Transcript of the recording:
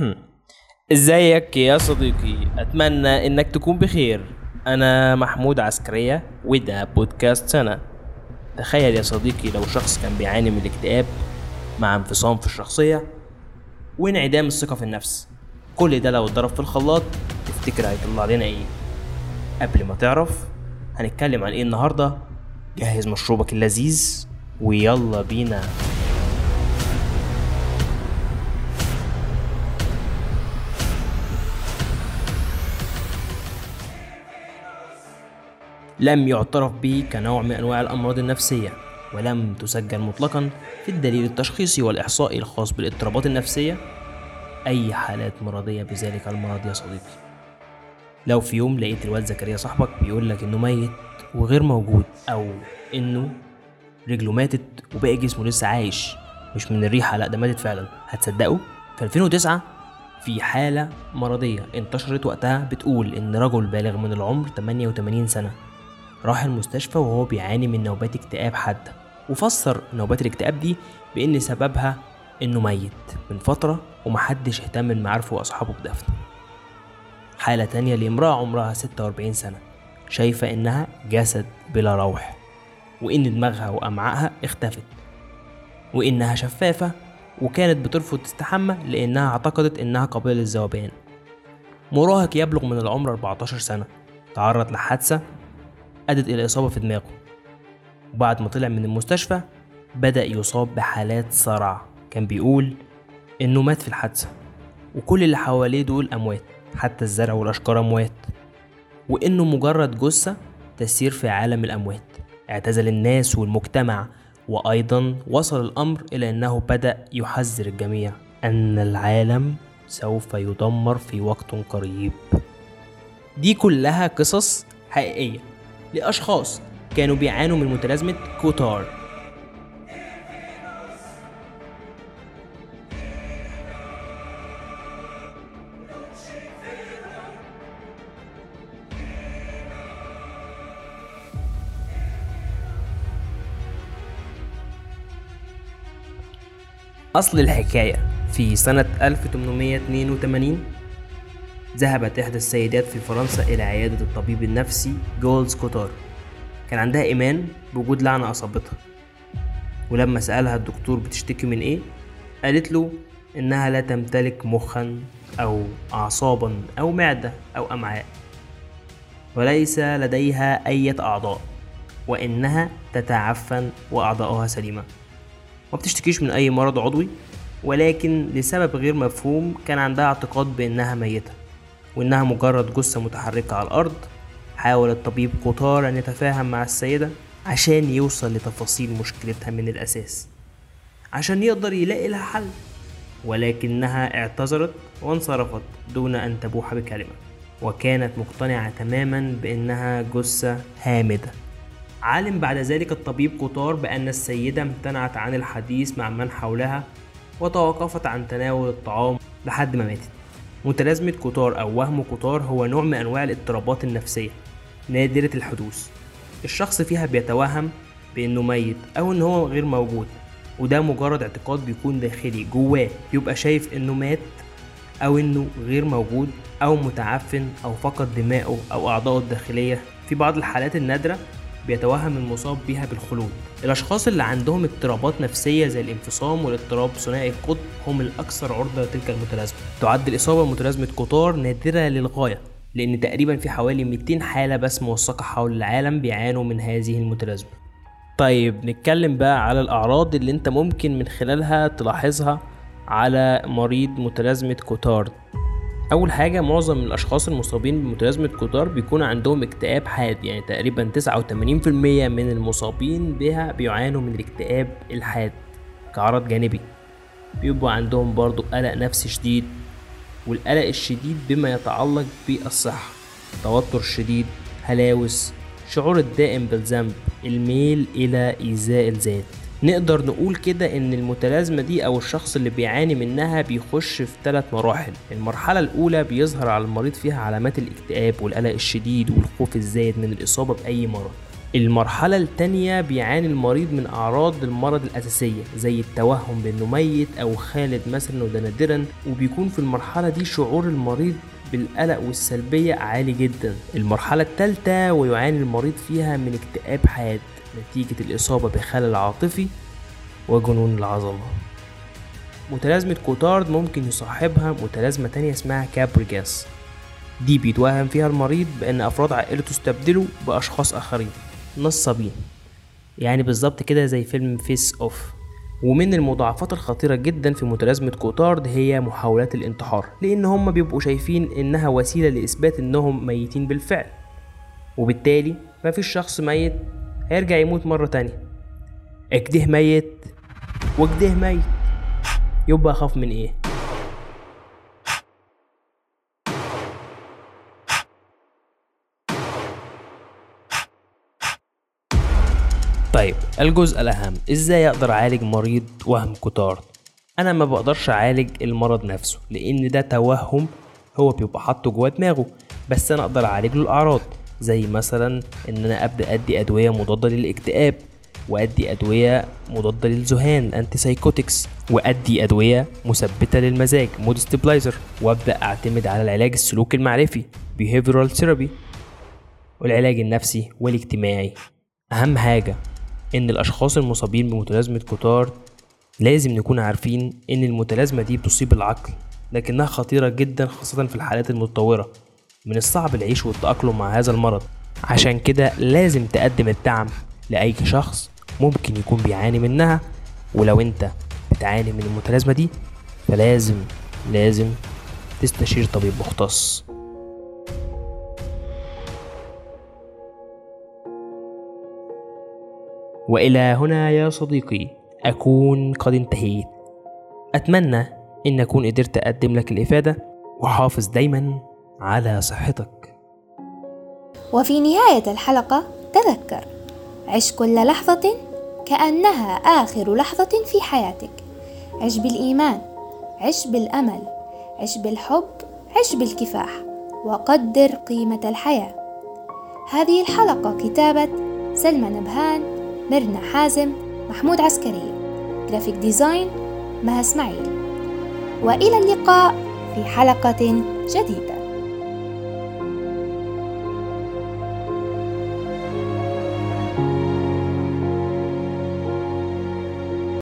ازيك يا صديقي؟ أتمنى إنك تكون بخير. أنا محمود عسكرية وده بودكاست سنة تخيل يا صديقي لو شخص كان بيعاني من الاكتئاب مع انفصام في الشخصية وانعدام الثقة في النفس. كل ده لو اتضرب في الخلاط تفتكر هيطلع لنا إيه؟ قبل ما تعرف هنتكلم عن إيه النهاردة؟ جهز مشروبك اللذيذ ويلا بينا. لم يعترف به كنوع من أنواع الأمراض النفسية ولم تسجل مطلقا في الدليل التشخيصي والإحصائي الخاص بالاضطرابات النفسية. أي حالات مرضية بذلك المرض يا صديقي؟ لو في يوم لقيت الواد زكريا صاحبك بيقول لك إنه ميت وغير موجود أو إنه رجله ماتت وباقي جسمه لسه عايش مش من الريحة لأ ده ماتت فعلا هتصدقه؟ في 2009 في حالة مرضية انتشرت وقتها بتقول إن رجل بالغ من العمر 88 سنة. راح المستشفى وهو بيعاني من نوبات اكتئاب حادة وفسر نوبات الاكتئاب دي بإن سببها إنه ميت من فترة ومحدش اهتم من معارفه وأصحابه بدفنه. حالة تانية لامرأة عمرها 46 سنة شايفة إنها جسد بلا روح وإن دماغها وأمعائها اختفت وإنها شفافة وكانت بترفض تستحمى لأنها اعتقدت إنها قابلة للذوبان مراهق يبلغ من العمر 14 سنة تعرض لحادثة أدت إلى إصابة في دماغه. وبعد ما طلع من المستشفى بدأ يصاب بحالات صرع. كان بيقول إنه مات في الحادثة وكل اللي حواليه دول أموات حتى الزرع والأشجار أموات وإنه مجرد جثة تسير في عالم الأموات. اعتزل الناس والمجتمع وأيضا وصل الأمر إلى أنه بدأ يحذر الجميع أن العالم سوف يدمر في وقت قريب. دي كلها قصص حقيقية. لأشخاص كانوا بيعانوا من متلازمة كوتار. أصل الحكاية في سنة 1882 ذهبت إحدى السيدات في فرنسا إلى عيادة الطبيب النفسي جولز كوتار. كان عندها إيمان بوجود لعنة أصابتها. ولما سألها الدكتور بتشتكي من إيه قالت له إنها لا تمتلك مخا أو أعصابا أو معدة أو أمعاء وليس لديها أي أعضاء وإنها تتعفن وأعضاؤها سليمة. ما بتشتكيش من أي مرض عضوي ولكن لسبب غير مفهوم كان عندها اعتقاد بأنها ميتة. وإنها مجرد جثة متحركة على الأرض. حاول الطبيب قطار أن يتفاهم مع السيدة عشان يوصل لتفاصيل مشكلتها من الأساس عشان يقدر يلاقي لها حل. ولكنها اعتذرت وانصرفت دون أن تبوح بكلمة وكانت مقتنعة تماما بأنها جثة هامدة. علم بعد ذلك الطبيب قطار بأن السيدة امتنعت عن الحديث مع من حولها وتوقفت عن تناول الطعام لحد ما ماتت. متلازمة قطار أو وهم قطار هو نوع من أنواع الاضطرابات النفسية نادرة الحدوث. الشخص فيها بيتوهم بأنه ميت أو إن هو غير موجود وده مجرد اعتقاد بيكون داخلي جواه. بيبقى شايف إنه مات أو إنه غير موجود أو متعفن أو فقد دماغه أو أعضائه الداخلية. في بعض الحالات النادرة بيتوهم المصاب بها بالخلود. الأشخاص اللي عندهم اضطرابات نفسية زي الانفصام والاضطراب ثنائي القطب هم الأكثر عرضة لتلك المتلازمة. تعد الإصابة بمتلازمة قطار نادرة للغاية لأن تقريبا في حوالي 200 حالة بس موثقة حول العالم بيعانوا من هذه المتلازمة. طيب نتكلم بقى على الأعراض اللي أنت ممكن من خلالها تلاحظها على مريض متلازمة كوتارد أول حاجة معظم الأشخاص المصابين بمتلازمة كودار بيكون عندهم اكتئاب حاد يعني تقريبا 89% من المصابين بها بيعانوا من الاكتئاب الحاد كعرض جانبي. بيبقى عندهم برضو قلق نفسي شديد والقلق الشديد بما يتعلق بالصحة توتر شديد هلاوس شعور الدائم بالذنب الميل إلى إيذاء الذات. نقدر نقول كده إن المتلازمة دي أو الشخص اللي بيعاني منها بيخش في ثلاث مراحل. المرحلة الأولى بيظهر على المريض فيها علامات الاكتئاب والقلق الشديد والخوف الزايد من الإصابة بأي مرض. المرحلة التانية بيعاني المريض من أعراض المرض الأساسية زي التوهم بأنه ميت أو خالد مثلا وده نادرا وبيكون في المرحلة دي شعور المريض بالقلق والسلبية عالي جدا. المرحلة التالتة ويعاني المريض فيها من اكتئاب حاد نتيجة الإصابة بخلل عاطفي وجنون العظمة. متلازمة كوتارد ممكن يصاحبها متلازمة تانية اسمها كابريجاس. دي بيتوهم فيها المريض بأن أفراد عائلته استبدلوا بأشخاص آخرين. نصابين يعني بالظبط كده زي فيلم فيس أوف ومن المضاعفات الخطيرة جدا في متلازمة كوتارد هي محاولات الانتحار لأن هم بيبقوا شايفين إنها وسيلة لإثبات إنهم ميتين بالفعل. وبالتالي مفيش شخص ميت هيرجع يموت مرة تانية. اكده ميت وكده ميت. يبقى أخاف من إيه؟ طيب الجزء الأهم إزاي أقدر أعالج مريض وهم كتار؟ أنا ما بقدرش أعالج المرض نفسه لأن ده توهم هو بيبقى حاطه جوه دماغه بس أنا أقدر أعالج له الأعراض زي مثلا إن أنا أبدأ أدي أدوية مضادة للاكتئاب وأدي أدوية مضادة للذهان antipsychotics وأدي أدوية مثبتة للمزاج mood stabilizer وأبدأ أعتمد على العلاج السلوكي المعرفي behavioral therapy والعلاج النفسي والاجتماعي. أهم حاجة إن الأشخاص المصابين بمتلازمة كوتار لازم نكون عارفين إن المتلازمة دي بتصيب العقل لكنها خطيرة جدا خاصة في الحالات المتطورة من الصعب العيش والتأقلم مع هذا المرض. عشان كده لازم تقدم الدعم لأي شخص ممكن يكون بيعاني منها ولو أنت بتعاني من المتلازمة دي فلازم لازم تستشير طبيب مختص. وإلى هنا يا صديقي أكون قد انتهيت. أتمنى إن أكون قدرت أقدم لك الإفادة وحافظ دايما على صحتك. وفي نهاية الحلقة تذكر عش كل لحظة كأنها آخر لحظة في حياتك. عش بالإيمان عش بالأمل عش بالحب عش بالكفاح وقدر قيمة الحياة. هذه الحلقة كتابة سلمى نبهان ميرنا حازم محمود عسكري. graphic design مها اسماعيل. وإلى اللقاء في حلقة جديدة.